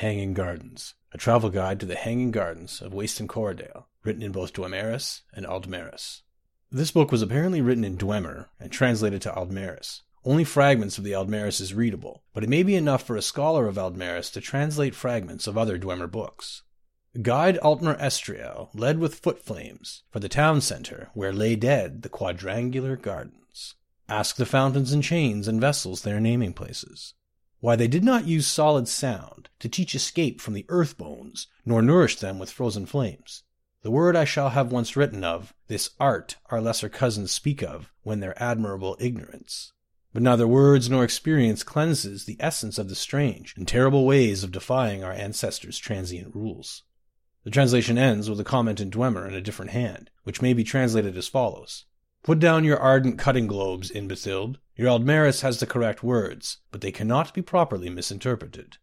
Hanging Gardens, a travel guide to the Hanging Gardens of Wasten Coridale, written in both Dwemeris and Aldmeris. This book was apparently written in Dwemer and translated to Aldmeris. Only fragments of the Aldmeris is readable, but it may be enough for a scholar of Aldmeris to translate fragments of other Dwemer books. Guide Altmer Estriel led with foot flames for the town center where lay dead the quadrangular gardens. Ask the fountains and chains and vessels their naming places why they did not use solid sound to teach escape from the earth bones, nor nourish them with frozen flames. The word I shall have once written of, this art our lesser cousins speak of when their admirable ignorance. But neither words nor experience cleanses the essence of the strange and terrible ways of defying our ancestors' transient rules. The translation ends with a comment in Dwemer in a different hand, which may be translated as follows. Put down your ardent cutting globes, Inbethild. Your Aldmeris has the correct words, but they cannot be properly misinterpreted.